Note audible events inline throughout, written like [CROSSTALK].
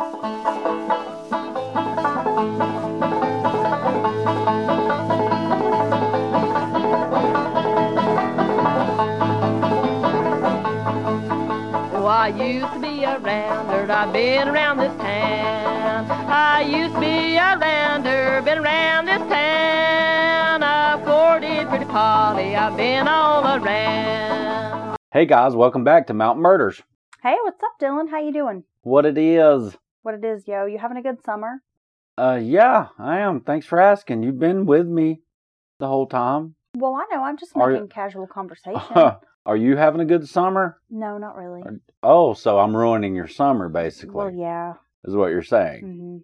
Oh, I used to be a rounder, I've been around this town. I used to be a rounder, been around this town. I've courted pretty Polly, I've been all around. Hey guys, welcome back to Mountain Murders. Hey, what's up, Dylan? How you doing? What it is? What it is, yo? You having a good summer? Uh, yeah, I am. Thanks for asking. You've been with me the whole time. Well, I know. I'm just Are making you- casual conversation. [LAUGHS] Are you having a good summer? no, not really. Oh, so I'm ruining your summer, basically. Well, yeah. Is what you're saying. hmm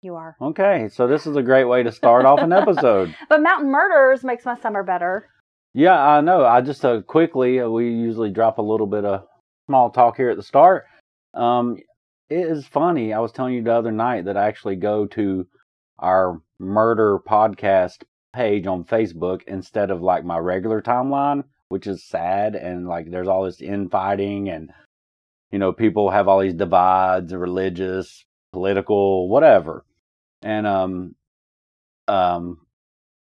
You are. Okay, so this is a great way to start off an episode. [LAUGHS] But Mountain Murders makes my summer better. Yeah, I know. I just uh, quickly uh, we usually drop a little bit of small talk here at the start. Um, it is funny. I was telling you the other night that I actually go to our murder podcast page on Facebook instead of like my regular timeline, which is sad and like there's all this infighting and you know people have all these divides, religious, political, whatever. And um um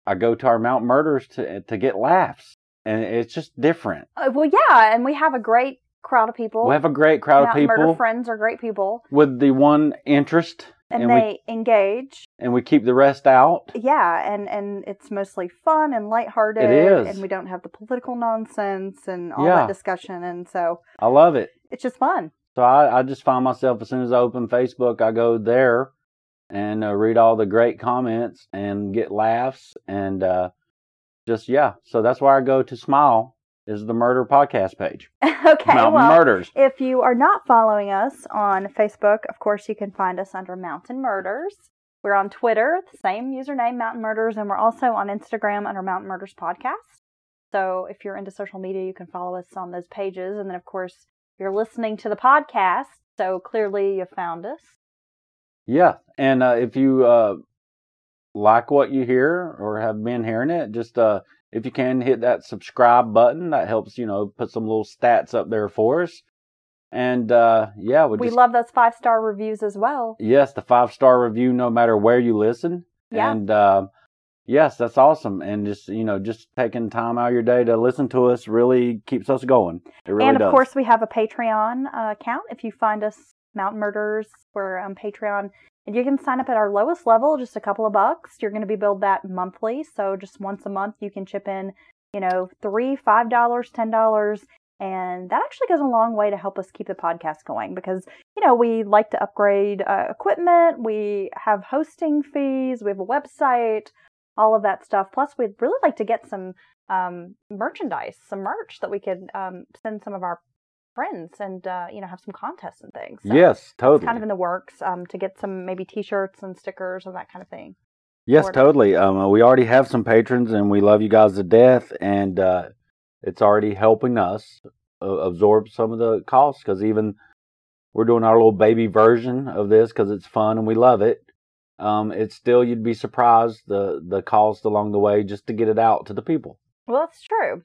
I go to our Mount Murders to to get laughs, and it's just different. Uh, well, yeah, and we have a great crowd of people. We have a great crowd of Mountain Murder people friends are great people, with the one interest, and, And we- they engage. and we keep the rest out. Yeah, and and it's mostly fun and lighthearted. It is. and we don't have the political nonsense and all Yeah. that discussion, and so I love it. it's just fun. So I, I just find myself as soon as I open Facebook, I go there and uh, read all the great comments and get laughs and uh, just yeah. So that's why I go to Smile is the murder podcast page. [LAUGHS] okay, Mountain well, Murders. If you are not following us on Facebook, of course, you can find us under Mountain Murders. We're on Twitter, the same username, Mountain Murders, and we're also on Instagram under Mountain Murders Podcast. So if you're into social media, you can follow us on those pages. And then, of course, you're listening to the podcast, so clearly you found us. Yeah, and uh, if you uh, like what you hear or have been hearing it, just uh, if you can hit that subscribe button, that helps you know put some little stats up there for us. And uh, yeah, we We just love those five star reviews as well. yes, the five star review, no matter where you listen. Yeah. And uh, yes, that's awesome. And just you know, just taking time out of your day to listen to us really keeps us going. It really and of does. course, we have a Patreon uh, account. If you find us Mountain Murders, we're on Patreon. And you can sign up at our lowest level, just a couple of bucks. You're going to be billed that monthly. So just once a month, you can chip in, you know, three, five dollars, ten dollars. And that actually goes a long way to help us keep the podcast going because, you know, we like to upgrade uh, equipment. We have hosting fees. We have a website, all of that stuff. Plus, we'd really like to get some um, merchandise, some merch that we could um, send some of our friends and uh, you know have some contests and things. So yes, totally. kind of in the works um, to get some maybe T-shirts and stickers and that kind of thing. Yes, order. totally. Um, we already have some patrons, and we love you guys to death. And uh, it's already helping us uh, absorb some of the costs because even we're doing our little baby version of this because it's fun and we love it. Um, it's still you'd be surprised the the cost along the way just to get it out to the people. Well, that's true.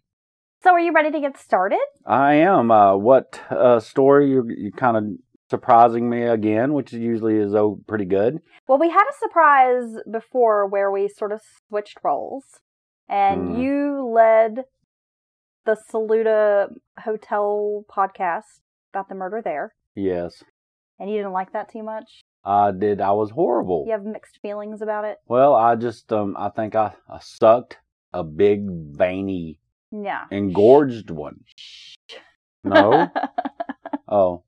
So, are you ready to get started? I am. Uh, what uh, story you're, you're kind of surprising me again, which usually is oh pretty good. Well, we had a surprise before where we sort of switched roles, and Hmm. you led the Saluda Hotel podcast about the murder there, Yes, and you didn't like that too much. I did. I was horrible. You have mixed feelings about it. Well, I just um I think I, I sucked a big veiny Yeah. engorged one. No? [LAUGHS] Oh.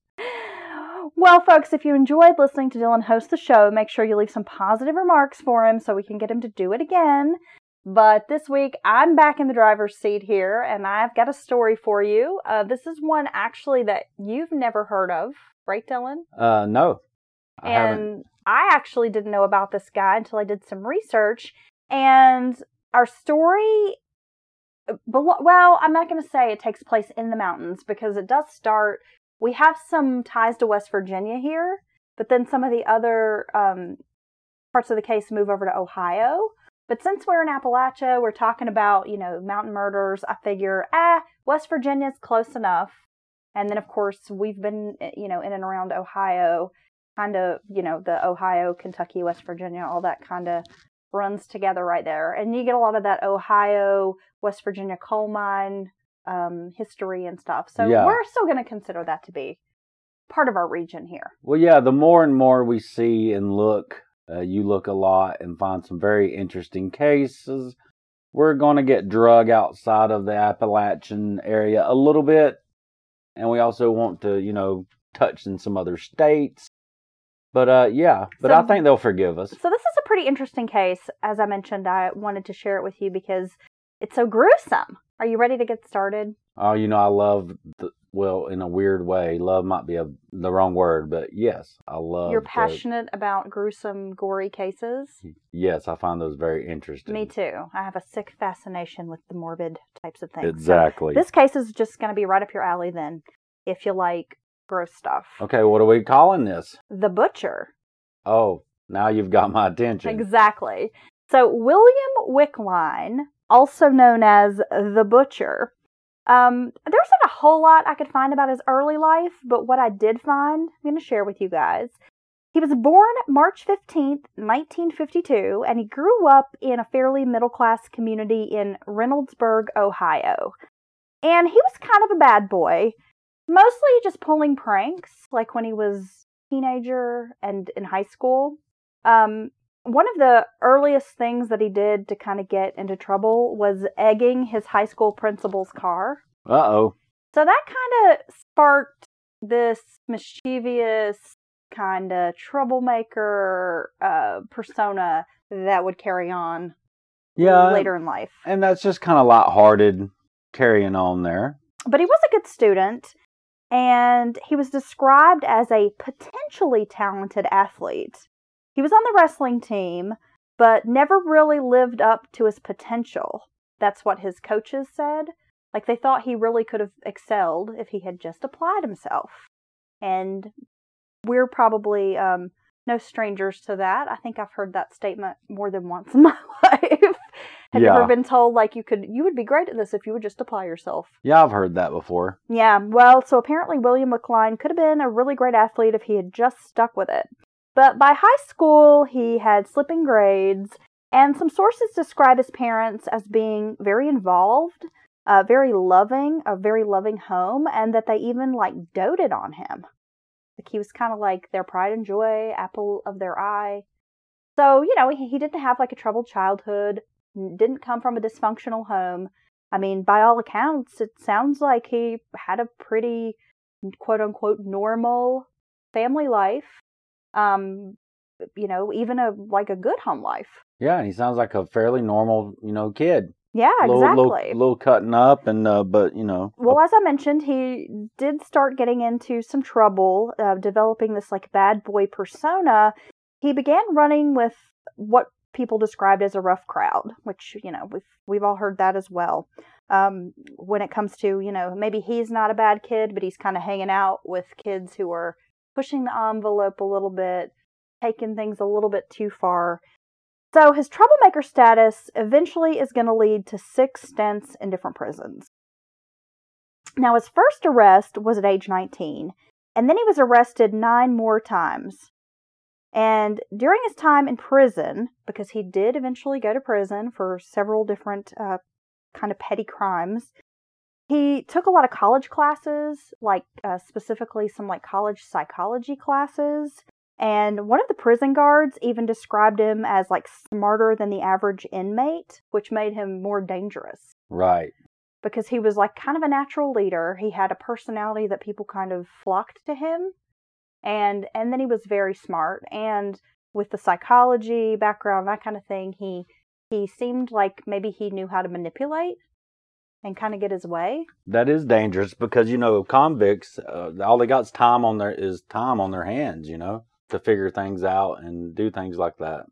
Well, folks, if you enjoyed listening to Dylan host the show, make sure you leave some positive remarks for him so we can get him to do it again. But this week, I'm back in the driver's seat here, and I've got a story for you. Uh, this is one actually that you've never heard of, right, Dylan? Uh no. I haven't. and I actually didn't know about this guy until I did some research. And our story, belo- well, I'm not going to say it takes place in the mountains because it does start. We have some ties to West Virginia here, but then some of the other um, parts of the case move over to Ohio. But since we're in Appalachia, we're talking about, you know, mountain murders. I figure, ah, West Virginia's close enough. And then, of course, we've been, you know, in and around Ohio. kind of, you know, the Ohio, Kentucky, West Virginia, all that kind of runs together right there. And you get a lot of that Ohio, West Virginia coal mine um, history and stuff. So Yeah. we're still going to consider that to be part of our region here. Well, yeah, the more and more we see and look, uh, you look a lot and find some very interesting cases. We're going to get drug outside of the Appalachian area a little bit. And we also want to, you know, touch in some other states. But uh yeah, but So- I think they'll forgive us. So this is a pretty interesting case. As I mentioned, I wanted to share it with you because it's so gruesome. Are you ready to get started? Oh, you know, I love the, well, in a weird way, love might be a, the wrong word, but yes, I love You're the- passionate about gruesome, gory cases. yes, I find those very interesting. Me too. I have a sick fascination with the morbid types of things. So Exactly. this case is just going to be right up your alley then, if you like gross stuff. Okay, what are we calling this? The Butcher. Oh, now you've got my attention. Exactly. So William Wickline, also known as the Butcher. Um, there's not a whole lot I could find about his early life, but what I did find, I'm going to share with you guys. He was born March 15th, 1952, and he grew up in a fairly middle class community in Reynoldsburg, Ohio. And he was kind of a bad boy, mostly just pulling pranks, like when he was a teenager and in high school. Um, one of the earliest things that he did to kind of get into trouble was egging his high school principal's car. Uh oh. So that kind of sparked this mischievous kind of troublemaker uh, persona that would carry on Yeah. later in life. And that's just kind of lighthearted carrying on there. But he was a good student, and he was described as a potentially talented athlete. He was on the wrestling team, but never really lived up to his potential. That's what his coaches said. Like they thought he really could have excelled if he had just applied himself. And we're probably um, no strangers to that. I think I've heard that statement more than once in my [LAUGHS] life. Have you ever been told like you could you would be great at this if you would just apply yourself? Yeah, I've heard that before. Yeah, well, so apparently William Wickline could have been a really great athlete if he had just stuck with it. But by high school, he had slipping grades, and some sources describe his parents as being very involved, uh, very loving, a very loving home, and that they even like doted on him. Like he was kind of like their pride and joy, apple of their eye. So, you know, he, he didn't have like a troubled childhood, didn't come from a dysfunctional home. I mean, by all accounts, it sounds like he had a pretty quote unquote normal family life. Um, you know, even a like a good home life. Yeah, and he sounds like a fairly normal, you know, kid. Yeah, little, exactly. Little, little cutting up, and uh, but you know. Well, as I mentioned, he did start getting into some trouble, uh, developing this like bad boy persona. He began running with what people described as a rough crowd, which you know we've we've all heard that as well. Um, when it comes to you know maybe he's not a bad kid, but he's kind of hanging out with kids who are pushing the envelope a little bit, taking things a little bit too far. So his troublemaker status eventually is going to lead to six stints in different prisons. Now, his first arrest was at age 19, and then he was arrested nine more times. And during his time in prison, because he did eventually go to prison for several different uh, kind of petty crimes, he took a lot of college classes, like uh, specifically some like college psychology classes. And one of the prison guards even described him as like smarter than the average inmate, which made him more dangerous Right. because he was like kind of a natural leader. He had a personality that people kind of flocked to him. And and then he was very smart and with the psychology background, that kind of thing, he he seemed like maybe he knew how to manipulate and kind of get his way. That is dangerous because you know convicts, uh, all they got is time on their is time on their hands. You know to figure things out and do things like that.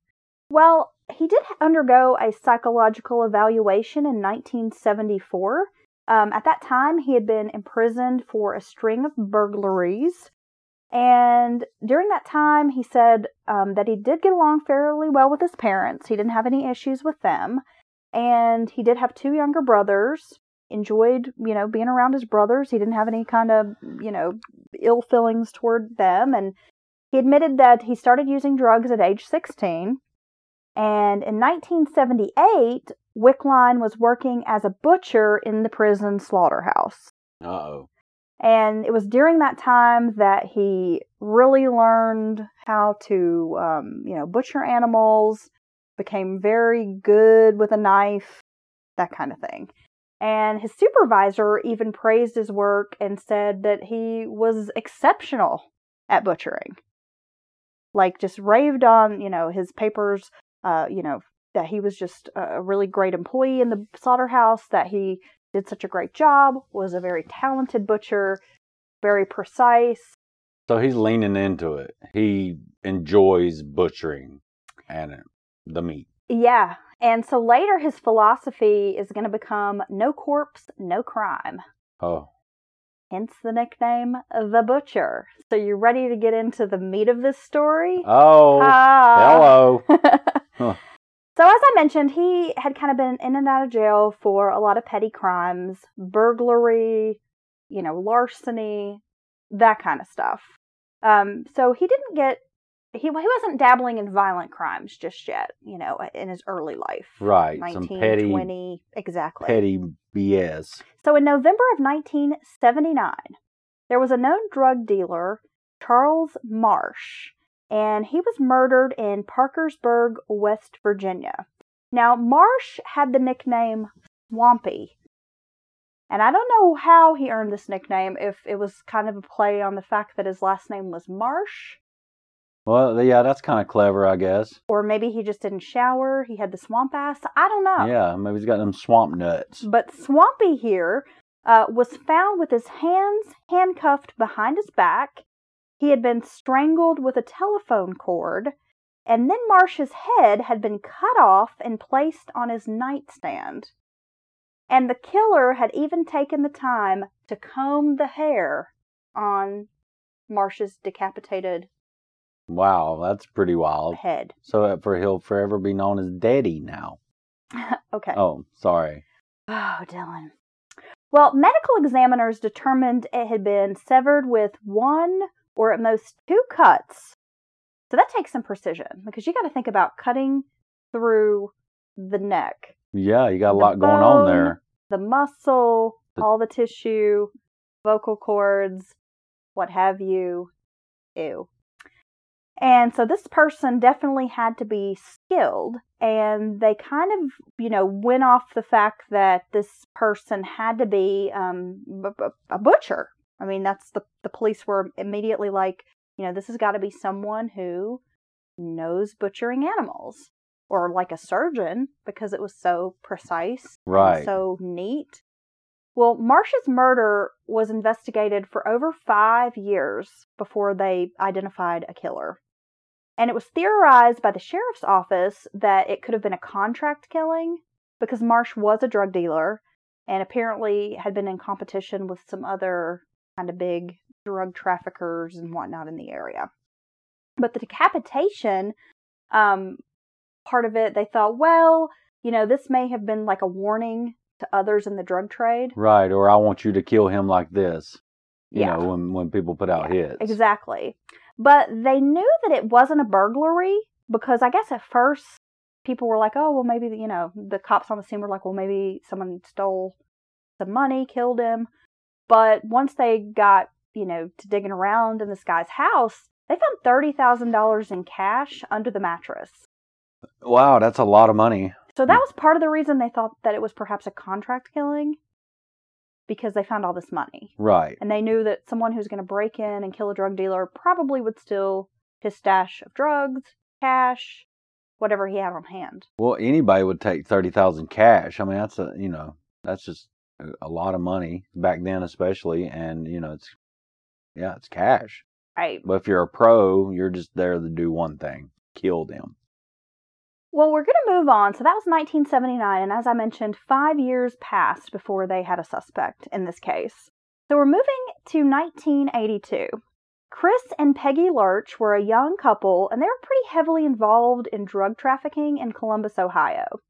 Well, he did undergo a psychological evaluation in 1974. Um, at that time, he had been imprisoned for a string of burglaries. And during that time, he said um, that he did get along fairly well with his parents. He didn't have any issues with them. And he did have two younger brothers. Enjoyed, you know, being around his brothers. He didn't have any kind of, you know, ill feelings toward them. And He admitted that he started using drugs at age 16. And in 1978, Wickline was working as a butcher in the prison slaughterhouse. Uh oh. And it was during that time that he really learned how to, um, you know, butcher animals, became very good with a knife, that kind of thing. And his supervisor even praised his work and said that he was exceptional at butchering. Like, just raved on, you know, his papers, uh, you know, that he was just a really great employee in the slaughterhouse, that he did such a great job, was a very talented butcher, very precise. So he's leaning into it. He enjoys butchering and the meat. Yeah. And so later his philosophy is going to become no corpse, no crime. Oh, Hence the nickname The Butcher. So you're ready to get into the meat of this story? oh, Ah. hello. [LAUGHS] Huh. So, as I mentioned, he had kind of been in and out of jail for a lot of petty crimes burglary, you know, larceny, that kind of stuff. Um, so, he didn't get, he, he wasn't dabbling in violent crimes just yet, you know, in his early life. Right, some 19, petty, 20, exactly. petty BS. So in November of 1979, there was a known drug dealer, Charles Marsh, and he was murdered in Parkersburg, West Virginia. Now, Marsh had the nickname Swampy. And I don't know how he earned this nickname, if it was kind of a play on the fact that his last name was Marsh, Well, yeah, that's kind of clever, I guess. or maybe he just didn't shower, he had the swamp ass. I don't know. Yeah, maybe he's got them swamp nuts. But Swampy here uh, was found with his hands handcuffed behind his back. He had been strangled with a telephone cord, and then Marsh's head had been cut off and placed on his nightstand. And the killer had even taken the time to comb the hair on Marsh's decapitated Wow, that's pretty wild. head. So for he'll forever be known as Daddy now. [LAUGHS] okay. Oh, sorry. Oh, Dylan. Well, medical examiners determined it had been severed with one or at most two cuts. So that takes some precision because you got to think about cutting through the neck, Yeah, you got a lot going on there. the muscle, The- all the tissue, vocal cords, what have you. Ew. And so this person definitely had to be skilled, and they kind of, you know, went off the fact that this person had to be um, a butcher. I mean, that's the the police were immediately like, you know, this has got to be someone who knows butchering animals, or like a surgeon because it was so precise, Right. so neat. Well, Marsh's murder was investigated for over five years before they identified a killer. And it was theorized by the sheriff's office that it could have been a contract killing because Marsh was a drug dealer and apparently had been in competition with some other kind of big drug traffickers and whatnot in the area. But the decapitation um, part of it, they thought, well, you know, this may have been like a warning to others in the drug trade. Right, or I want you to kill him like this. You Yeah. know, when when people put out hits. Exactly. But they knew that it wasn't a burglary because I guess at first people were like, oh, well, maybe, you know, the cops on the scene were like, well, maybe someone stole some money, killed him. But once they got, you know, to digging around in this guy's house, they found $30,000 in cash under the mattress. Wow, that's a lot of money. So that was part of the reason they thought that it was perhaps a contract killing because they found all this money. Right. And they knew that someone who's going to break in and kill a drug dealer probably would steal his stash of drugs, cash, whatever he had on hand. Well, anybody would take thirty thousand cash. I mean, that's a you know that's just a, lot of money back then, especially, and you know it's yeah, it's cash. Right. But if you're a pro, you're just there to do one thing: kill them. Well, we're going to move on. So that was 1979. And as I mentioned, five years passed before they had a suspect in this case. So we're moving to 1982. Chris and Peggy Lurch were a young couple, and they were pretty heavily involved in drug trafficking in Columbus, Ohio.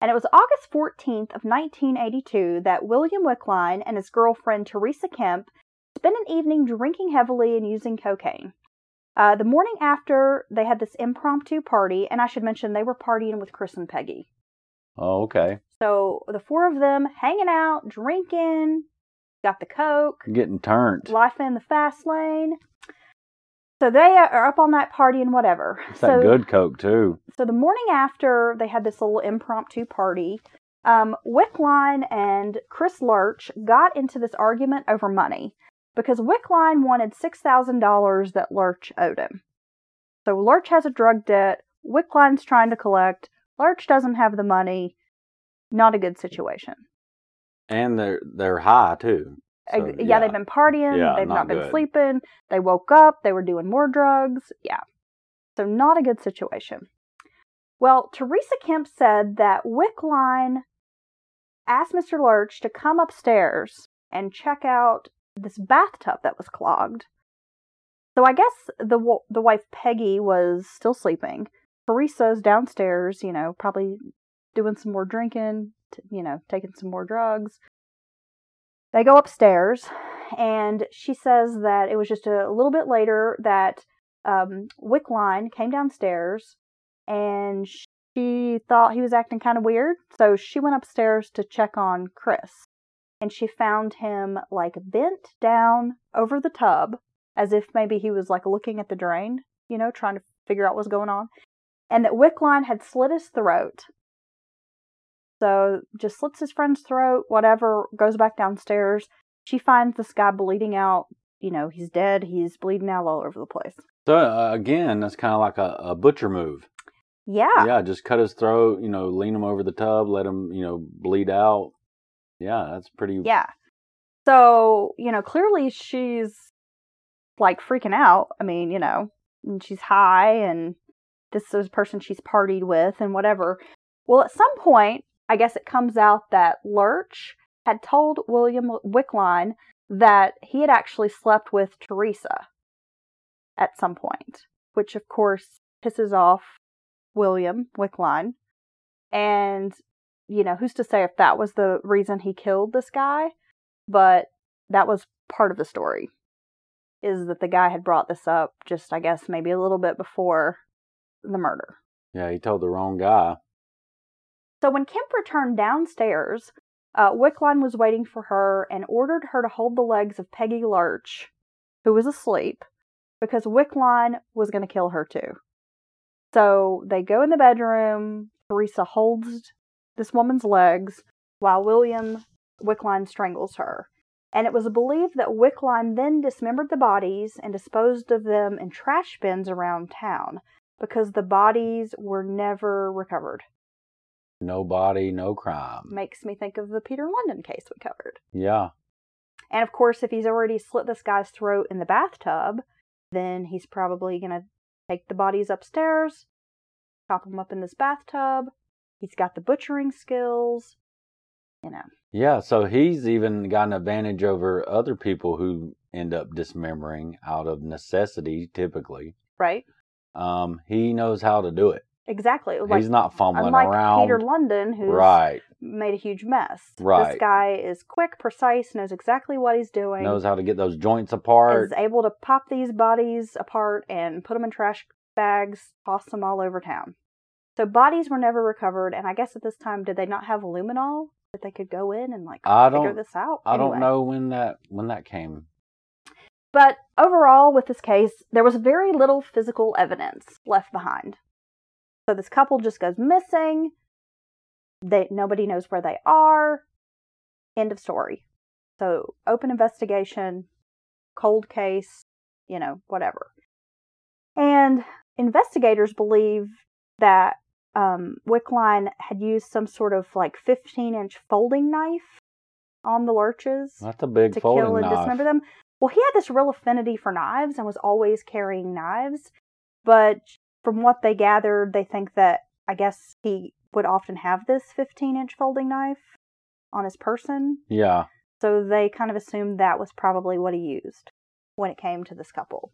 And it was August 14th of 1982 that William Wickline and his girlfriend Teresa Kemp spent an evening drinking heavily and using cocaine. Uh, the morning after, they had this impromptu party, and I should mention they were partying with Chris and Peggy. Oh, okay. So the four of them hanging out, drinking, got the coke, Getting turned. life in the fast lane. So they are up all night partying, whatever. It's so that good Coke too. so the morning after they had this little impromptu party, um, Wickline and Chris Lurch got into this argument over money because Wickline wanted six thousand dollars that Lurch owed him. So Lurch has a drug debt. Wickline's trying to collect. Lurch doesn't have the money. Not a good situation. And they're they're high too. So, yeah, they've been partying. Yeah, they've not not, been good. sleeping. They woke up. They were doing more drugs. Yeah. So, not a good situation. Well, Teresa Kemp said that Wickline asked Mr. Lurch to come upstairs and check out this bathtub that was clogged. So, I guess the the wife Peggy was still sleeping. Teresa's downstairs, you know, probably doing some more drinking, t- you know, taking some more drugs. They go upstairs, and she says that it was just a little bit later that um, Wickline came downstairs, and she thought he was acting kind of weird, so she went upstairs to check on Chris, and she found him like bent down over the tub, as if maybe he was like looking at the drain, you know, trying to figure out what's going on, and that Wickline had slit his throat so just slits his friend's throat, whatever, goes back downstairs. She finds this guy bleeding out. You know, he's dead. He's bleeding out all over the place. So uh, again, that's kind of like a, a butcher move. Yeah. Yeah, just cut his throat. You know, lean him over the tub, let him you know bleed out. Yeah, that's pretty. Yeah. So, you know, clearly she's like freaking out. I mean, you know, and she's high and this is a person she's partied with and whatever. Well, at some point, I guess it comes out that Lurch had told William Wickline that he had actually slept with Teresa at some point, which of course pisses off William Wickline. And, you know, who's to say if that was the reason he killed this guy? But that was part of the story. Is that the guy had brought this up just, I guess, maybe a little bit before the murder. Yeah, he told the wrong guy. So when Kemp returned downstairs, uh, Wickline was waiting for her and ordered her to hold the legs of Peggy Lurch, who was asleep, because Wickline was going to kill her too. So they go in the bedroom. Teresa holds this woman's legs while William Wickline strangles her. And it was believed that Wickline then dismembered the bodies and disposed of them in trash bins around town because the bodies were never recovered. No body, no crime. Makes me think of the Peter London case we covered. Yeah. And of course, if he's already slit this guy's throat in the bathtub, then he's probably going to take the bodies upstairs, chop them up in this bathtub. He's got the butchering skills, you know. Yeah, so he's even got an advantage over other people who end up dismembering out of necessity, typically. Right? Um, he knows how to do it. Exactly. Like, he's not fumbling unlike around. Peter London, who's right. made a huge mess. Right. This guy is quick, precise, knows exactly what he's doing. Knows how to get those joints apart. is able to pop these bodies apart and put them in trash bags, toss them all over town. So bodies were never recovered, and I guess at this time, did they not have luminol that they could go in and like I figure don't- this out? I don't know when that when that came. But overall, with this case, there was very little physical evidence left behind. So this couple just goes missing. They nobody knows where they are. End of story. So open investigation, cold case, you know, whatever. And investigators believe that um, Wickline had used some sort of like 15 inch folding knife on the Lurches That's a big to kill and knife. dismember them. Well, he had this real affinity for knives and was always carrying knives. But from what they gathered, they think that I guess he would often have this 15 inch folding knife on his person. Yeah. So they kind of assumed that was probably what he used when it came to this couple.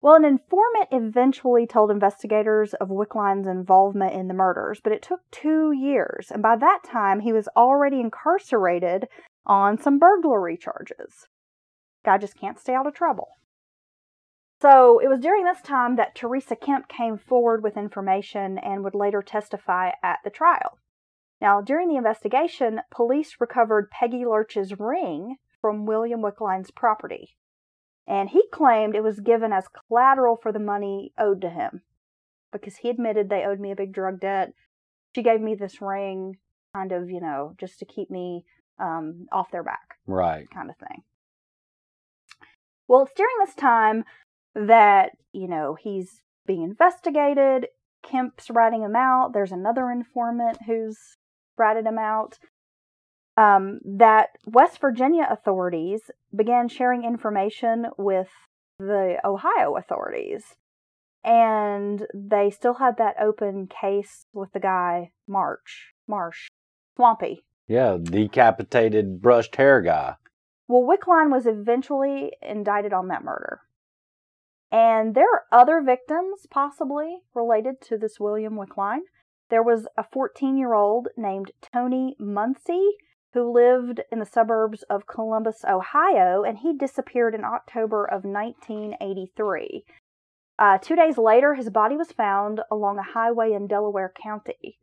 Well, an informant eventually told investigators of Wickline's involvement in the murders, but it took two years, and by that time he was already incarcerated on some burglary charges. Guy just can't stay out of trouble. So it was during this time that Teresa Kemp came forward with information and would later testify at the trial. Now, during the investigation, police recovered Peggy Lurch's ring from William Wickline's property, and he claimed it was given as collateral for the money owed to him because he admitted they owed me a big drug debt. She gave me this ring, kind of, you know, just to keep me um, off their back, Right. kind of thing. Well, it's during this time that, you know, he's being investigated. Kemp's writing him out. There's another informant who's ratted him out. Um, that West Virginia authorities began sharing information with the Ohio authorities. And they still had that open case with the guy, March, Marsh, Swampy. Yeah, decapitated brushed hair guy. Well, Wickline was eventually indicted on that murder. And there are other victims possibly related to this William Wickline. There was a 14 year old named Tony Muncie who lived in the suburbs of Columbus, Ohio, and he disappeared in October of 1983. Uh, two days later, his body was found along a highway in Delaware County.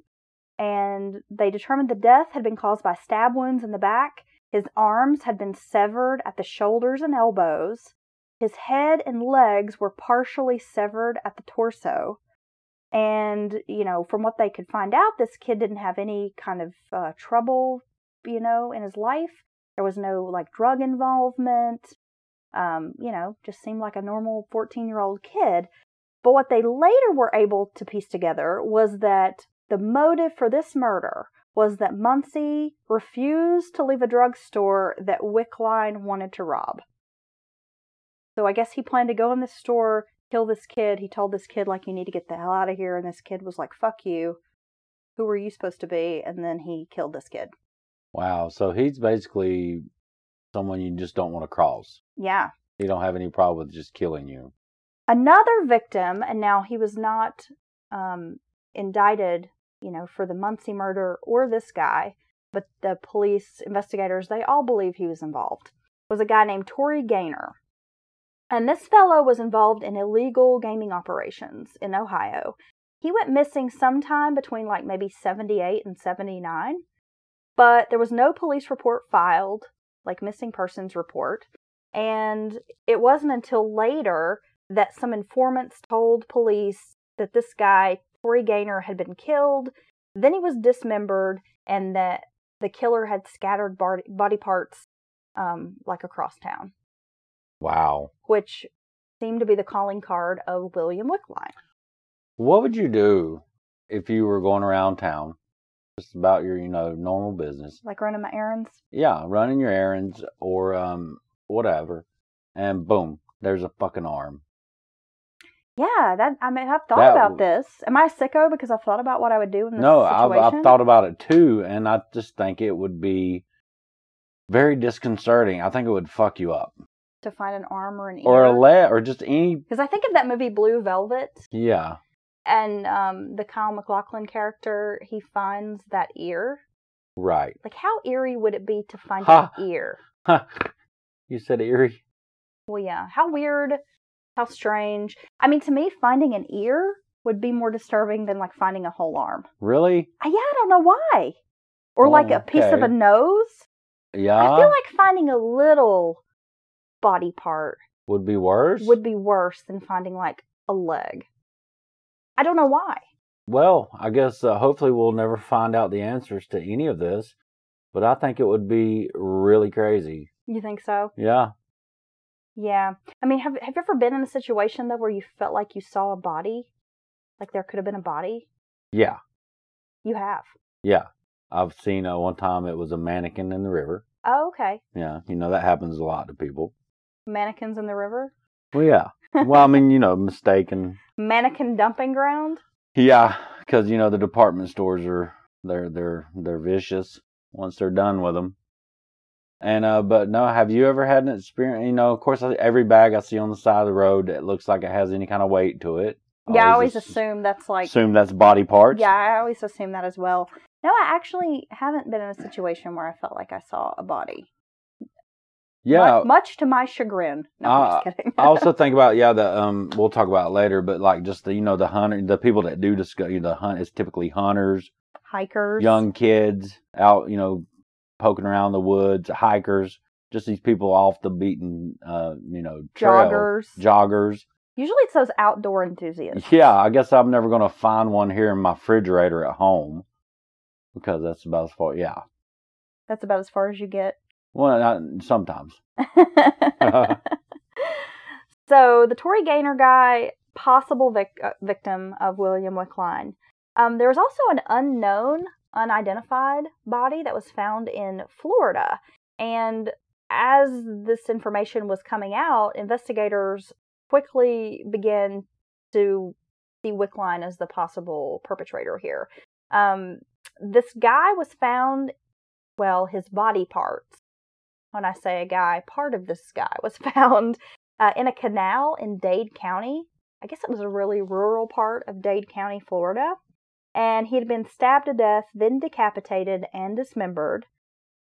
And they determined the death had been caused by stab wounds in the back. His arms had been severed at the shoulders and elbows. His head and legs were partially severed at the torso. And, you know, from what they could find out, this kid didn't have any kind of uh, trouble, you know, in his life. There was no like drug involvement. Um, you know, just seemed like a normal 14 year old kid. But what they later were able to piece together was that the motive for this murder was that Muncie refused to leave a drugstore that Wickline wanted to rob. So I guess he planned to go in this store, kill this kid. He told this kid, like, you need to get the hell out of here. And this kid was like, fuck you. Who were you supposed to be? And then he killed this kid. Wow. So he's basically someone you just don't want to cross. Yeah. He don't have any problem with just killing you. Another victim, and now he was not um, indicted, you know, for the Muncie murder or this guy, but the police investigators, they all believe he was involved, was a guy named Tory Gaynor. And this fellow was involved in illegal gaming operations in Ohio. He went missing sometime between like maybe 78 and 79, but there was no police report filed, like missing persons report. And it wasn't until later that some informants told police that this guy, Tory Gaynor, had been killed. Then he was dismembered, and that the killer had scattered body parts um, like across town, Wow. which seemed to be the calling card of William Wickline. What would you do if you were going around town, just about your, you know, normal business? Like running my errands. Yeah, running your errands or um whatever, and boom, there's a fucking arm. Yeah, that I mean, I've thought That about this. Am I sicko because I've thought about what I would do in this No, I've. I've thought about it too, and I just think it would be very disconcerting. I think it would fuck you up, to find an arm or an ear. or a leg, or just any. Because I think of that movie Blue Velvet, Yeah, and um, the Kyle MacLachlan character, he finds that ear. right. Like, how eerie would it be to find Ha. an ear? [LAUGHS] you said eerie. Well, yeah. How weird, how strange. I mean, to me, finding an ear would be more disturbing than like finding a whole arm. Really? Yeah, I don't know why. Or Oh, like a piece of a nose. Yeah. I feel like finding a little body part would be worse. would be worse than finding like a leg. I don't know why. Well, I guess uh, hopefully we'll never find out the answers to any of this, but I think it would be really crazy. You think so? Yeah. Yeah. I mean, have have you ever been in a situation though where you felt like you saw a body? Like there could have been a body? Yeah. You have. Yeah. I've seen uh, one time it was a mannequin in the river. Oh, okay. Yeah. You know, that happens a lot to people. Mannequins in the river? Well, yeah. well, I mean, you know, mistaken. [LAUGHS] Mannequin dumping ground? Yeah. Because, you know, the department stores are, they're, they're, they're vicious once they're done with them. And, uh, but no, have you ever had an experience? You know, of course, every bag I see on the side of the road that looks like it has any kind of weight to it. yeah, I always ass- assume that's like assume that's body parts. Yeah, I always assume that as well. No, I actually haven't been in a situation where I felt like I saw a body. Yeah. Mu- much to my chagrin. No, I'm Uh, just kidding. I also [LAUGHS] think about yeah the um we'll talk about it later, but like just the you know the hunter the people that do discuss you know, the hunt is typically hunters, hikers, young kids out you know poking around the woods, hikers, just these people off the beaten uh you know trail, joggers. joggers. Usually it's those outdoor enthusiasts. Yeah, I guess I'm never gonna find one here in my refrigerator at home because that's about as far. Yeah, That's about as far as you get. Well, not, sometimes. [LAUGHS] so the Tory Gaynor guy, possible vic- uh, victim of William Wickline. Um, there was also an unknown, unidentified body that was found in Florida, and as this information was coming out, investigators quickly began to see Wickline as the possible perpetrator here. Um, this guy was found, well, his body parts. When I say a guy, part of this guy was [LAUGHS] found uh, in a canal in Dade County. I guess it was a really rural part of Dade County, Florida. And he had been stabbed to death, then decapitated and dismembered.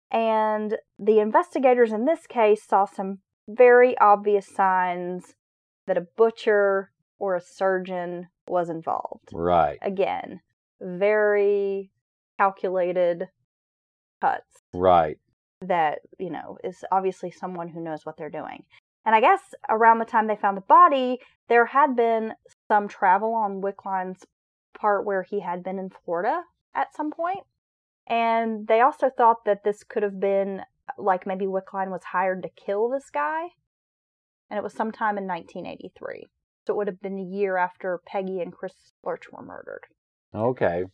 And the investigators in this case saw some very obvious signs that a butcher or a surgeon was involved. Right, Again, very calculated cuts right. That, you know, is obviously someone who knows what they're doing. And I guess around the time they found the body, there had been some travel on Wickline's part where he had been in Florida at some point. And they also thought that this could have been like maybe Wickline was hired to kill this guy. And it was sometime in 1983. So it would have been a year after Peggy and Chris Lurch were murdered. Okay.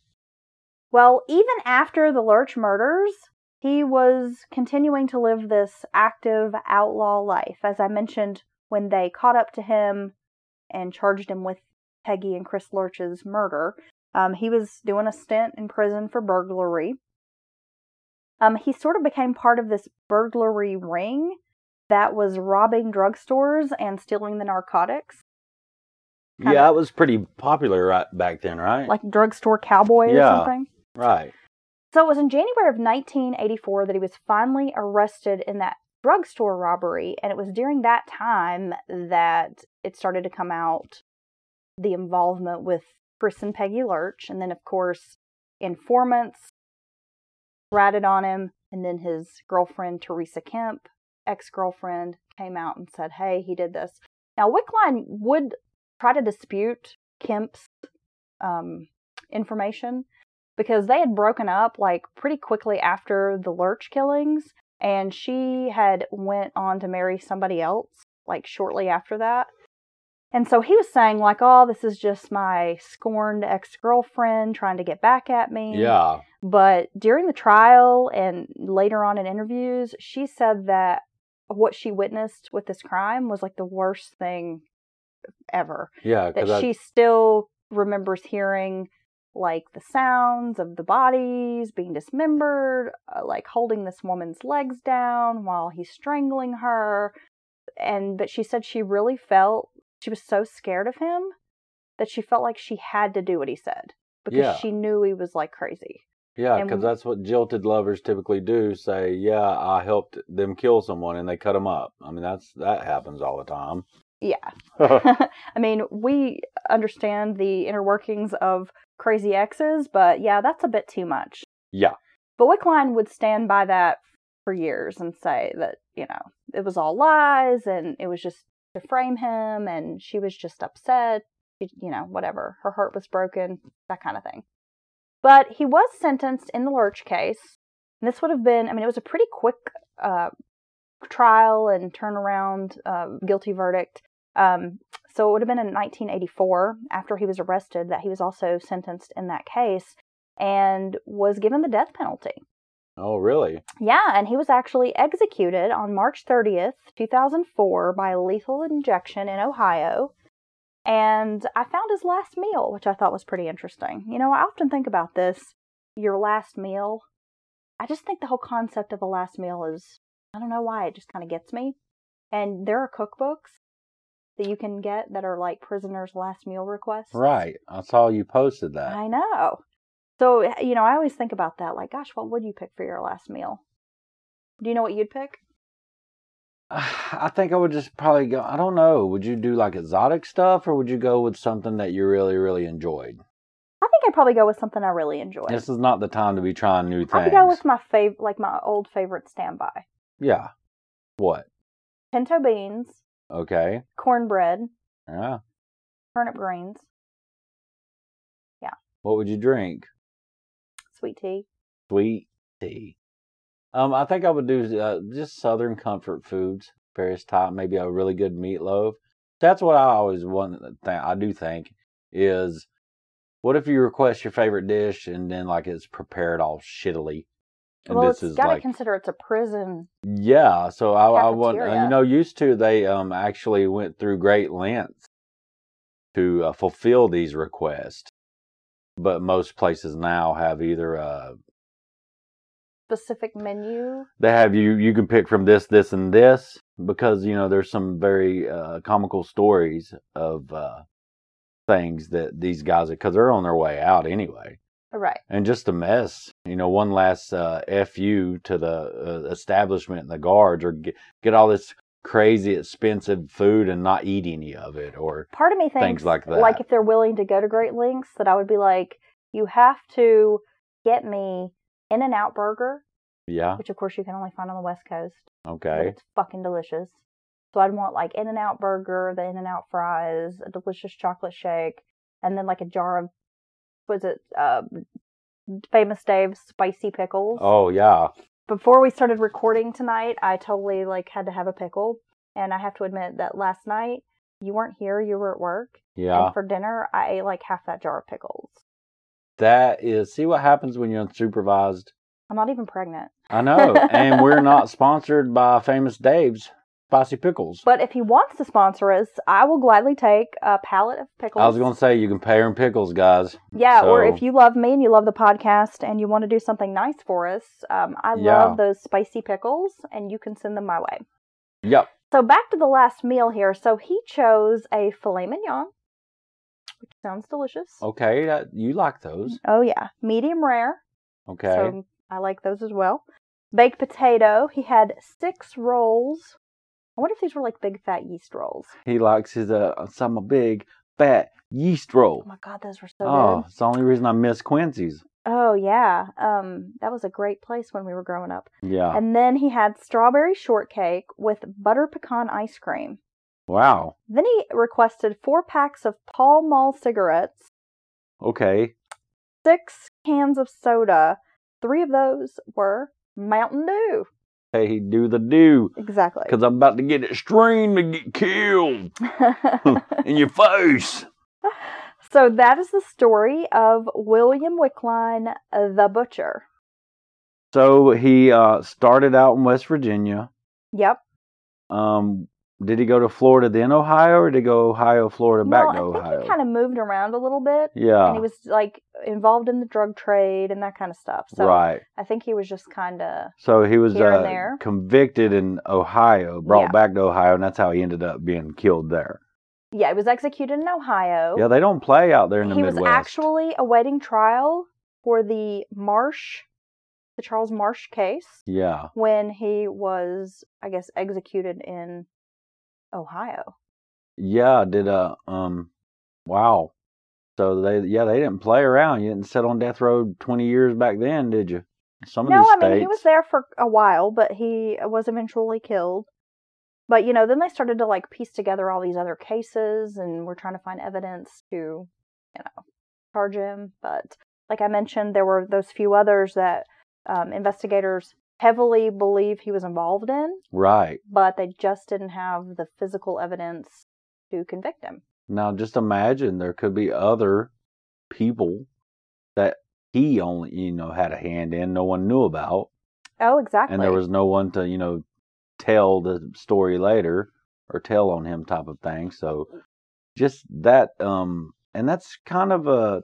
Well, even after the Lurch murders, he was continuing to live this active outlaw life. As I mentioned, when they caught up to him and charged him with Peggy and Chris Lurch's murder, um, he was doing a stint in prison for burglary. Um, he sort of became part of this burglary ring that was robbing drugstores and stealing the narcotics, Kinda- Yeah, it was pretty popular right back then, right? like drugstore cowboy or Yeah. something. right. So it was in January of 1984 that he was finally arrested in that drugstore robbery, and it was during that time that it started to come out the involvement with Chris and Peggy Lurch, and then of course informants ratted on him, and then his girlfriend Teresa Kemp, ex-girlfriend, came out and said, "Hey, he did this." Now Wickline would try to dispute Kemp's um, information because they had broken up like pretty quickly after the Lurch killings and she had went on to marry somebody else like shortly after that. And so he was saying like, "Oh, this is just my scorned ex-girlfriend trying to get back at me." Yeah. But during the trial and later on in interviews, she said that what she witnessed with this crime was like the worst thing ever Yeah. that Because she still remembers hearing like the sounds of the bodies being dismembered, uh, like holding this woman's legs down while he's strangling her. And but she said she really felt she was so scared of him that she felt like she had to do what he said because Yeah. she knew he was like crazy. yeah, because that's what jilted lovers typically do. Say, yeah, I helped them kill someone, and they cut them up. I mean, that's that happens all the time. Yeah. [LAUGHS] I mean, we understand the inner workings of crazy exes, but yeah, that's a bit too much. yeah. But Wickline would stand by that for years and say that, you know, it was all lies and it was just to frame him and she was just upset, you you know, whatever. Her heart was broken, that kind of thing. But he was sentenced in the Lurch case. And this would have been, I mean, it was a pretty quick uh, trial and turnaround uh, guilty verdict. Um, so it would have been in 1984, after he was arrested, that he was also sentenced in that case and was given the death penalty. Oh, really? Yeah, and he was actually executed on March 30th, 2004, by lethal injection in Ohio. And I found his last meal, which I thought was pretty interesting. You know, I often think about this your last meal. I just think the whole concept of a last meal is, I don't know why, it just kind of gets me. And there are cookbooks that you can get that are like prisoners' last meal requests. Right. I saw you posted that. I know. So, you know, I always think about that. Like, gosh, what would you pick for your last meal? Do you know what you'd pick? [SIGHS] I think I would just probably go. I don't know. Would you do like exotic stuff, or would you go with something that you really, really enjoyed? I think I'd probably go with something I really enjoy. This is not the time to be trying new things. I things. could go with my fav- like my old favorite standby: yeah. What? pinto beans, Okay. cornbread, Yeah. turnip greens, Yeah. What would you drink? sweet tea. Sweet tea. Um, I think I would do uh, just Southern comfort foods, various type. Maybe a really good meatloaf. That's what I always want. to think I do think is, what if you request your favorite dish and then like it's prepared all shittily, and well, this it's is got to like consider it's a prison. Yeah, so I, I want uh, you know used to they um actually went through great lengths to uh, fulfill these requests, but most places now have either a specific menu. they have you you can pick from this this and this because you know there's some very uh, comical stories of uh things that these guys because they're on their way out anyway Right. and just a mess. You know, one last uh, fu to the uh, establishment and the guards, or get, get all this crazy expensive food and not eat any of it, or Part of me thinks Things like that. Like if they're willing to go to great lengths, that I would be like, you have to get me In and Out Burger, yeah, which of course you can only find on the West Coast. Okay, it's fucking delicious. So I'd want like In and Out Burger, the In and Out fries, a delicious chocolate shake, and then like a jar of was it uh, Famous Dave's spicy pickles. oh yeah, Before we started recording tonight, I totally like had to have a pickle, and I have to admit that last night you weren't here, you were at work, yeah. and for dinner I ate like half that jar of pickles. That is, see what happens when you're unsupervised. I'm not even pregnant. I know, and we're not sponsored by Famous Dave's spicy pickles. But if he wants to sponsor us, I will gladly take a pallet of pickles. I was going to say you can pay her in pickles, guys. Yeah, or if you love me and you love the podcast and you want to do something nice for us, um, I Yeah. love those spicy pickles, and you can send them my way. Yep. So back to the last meal here. So he chose a filet mignon, which sounds delicious. Okay, that, you like those. Oh yeah, medium rare. Okay. So I like those as well. Baked potato. He had six rolls. I wonder if these were like big fat yeast rolls. He likes his uh some big fat yeast roll. Oh my god, those were so Oh, good. it's the only reason I miss Quincy's. Oh yeah, um, that was a great place when we were growing up. Yeah. And then he had strawberry shortcake with butter pecan ice cream. wow. Then he requested four packs of Pall Mall cigarettes, Okay. six cans of soda. Three of those were Mountain Dew. Hey, he do the do. Exactly. Because I'm about to get extreme to get killed [LAUGHS] in your face. so that is the story of William Wickline, the butcher. So he uh, started out in West Virginia. Yep. Um, did he go to Florida then Ohio, or did he go Ohio, Florida, back well, to I think Ohio? he kind of moved around a little bit. yeah. And he was like involved in the drug trade and that kind of stuff. So right. I think he was just kind of So he was uh, there. convicted in Ohio, brought Yeah. back to Ohio, and that's how he ended up being killed there. yeah, he was executed in Ohio. Yeah, they don't play out there in the he was actually awaiting trial for the Marsh, the Charles Marsh case, Yeah. when he was, I guess, executed in Ohio. Yeah, did a um wow. So they yeah, they didn't play around. You didn't sit on death row twenty years back then, did you? Some of No, I states. mean he was there for a while, but he was eventually killed. But you know, then they started to like piece together all these other cases, and we're trying to find evidence to, you know, charge him. But like I mentioned, there were those few others that um, investigators heavily believe he was involved in, Right. but they just didn't have the physical evidence to convict him. Now just imagine there could be other people that he only, you know, had a hand in, no one knew about. Oh, exactly. And there was no one to, you know, tell the story later or tell on him type of thing. So just that um and that's kind of a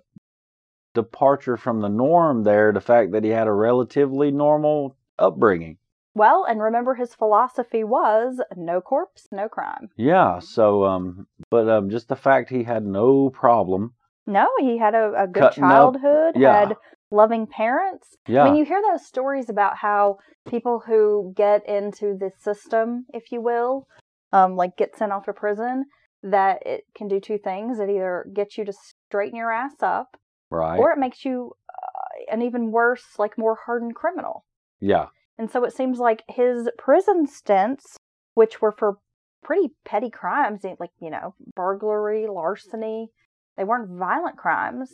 departure from the norm there, the fact that he had a relatively normal upbringing. well, and remember his philosophy was no corpse, no crime. Yeah, so um but um just the fact he had no problem No, he had a, a good Cutting up, childhood, yeah. had loving parents. Yeah. I mean, you hear those stories about how people who get into the system, if you will, um, like get sent off to prison, that it can do two things. It either gets you to straighten your ass up, right. or it makes you uh, an even worse, like more hardened criminal. Yeah. And so it seems like his prison stints, which were for pretty petty crimes, like, you know, burglary, larceny, they weren't violent crimes,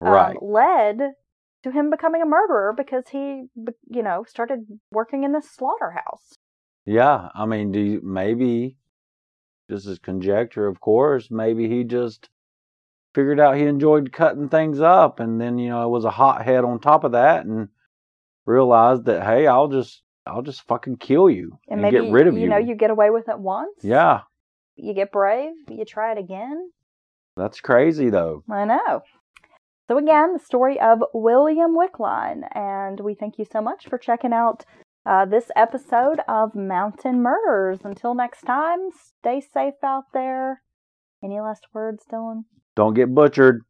um, Right. led to him becoming a murderer because he, you know, started working in this slaughterhouse. Yeah, I mean, do you, maybe this is conjecture, of course, maybe he just figured out he enjoyed cutting things up, and then you know it was a hothead on top of that, and realized that hey, I'll just I'll just fucking kill you And, and, maybe, get rid of you. you know, you get away with it once. yeah, You get brave, you try it again. that's crazy though. I know. So again, the story of William Wickline, and we thank you so much for checking out uh, this episode of Mountain Murders. Until next time, stay safe out there. Any last words, Dylan? Don't get butchered.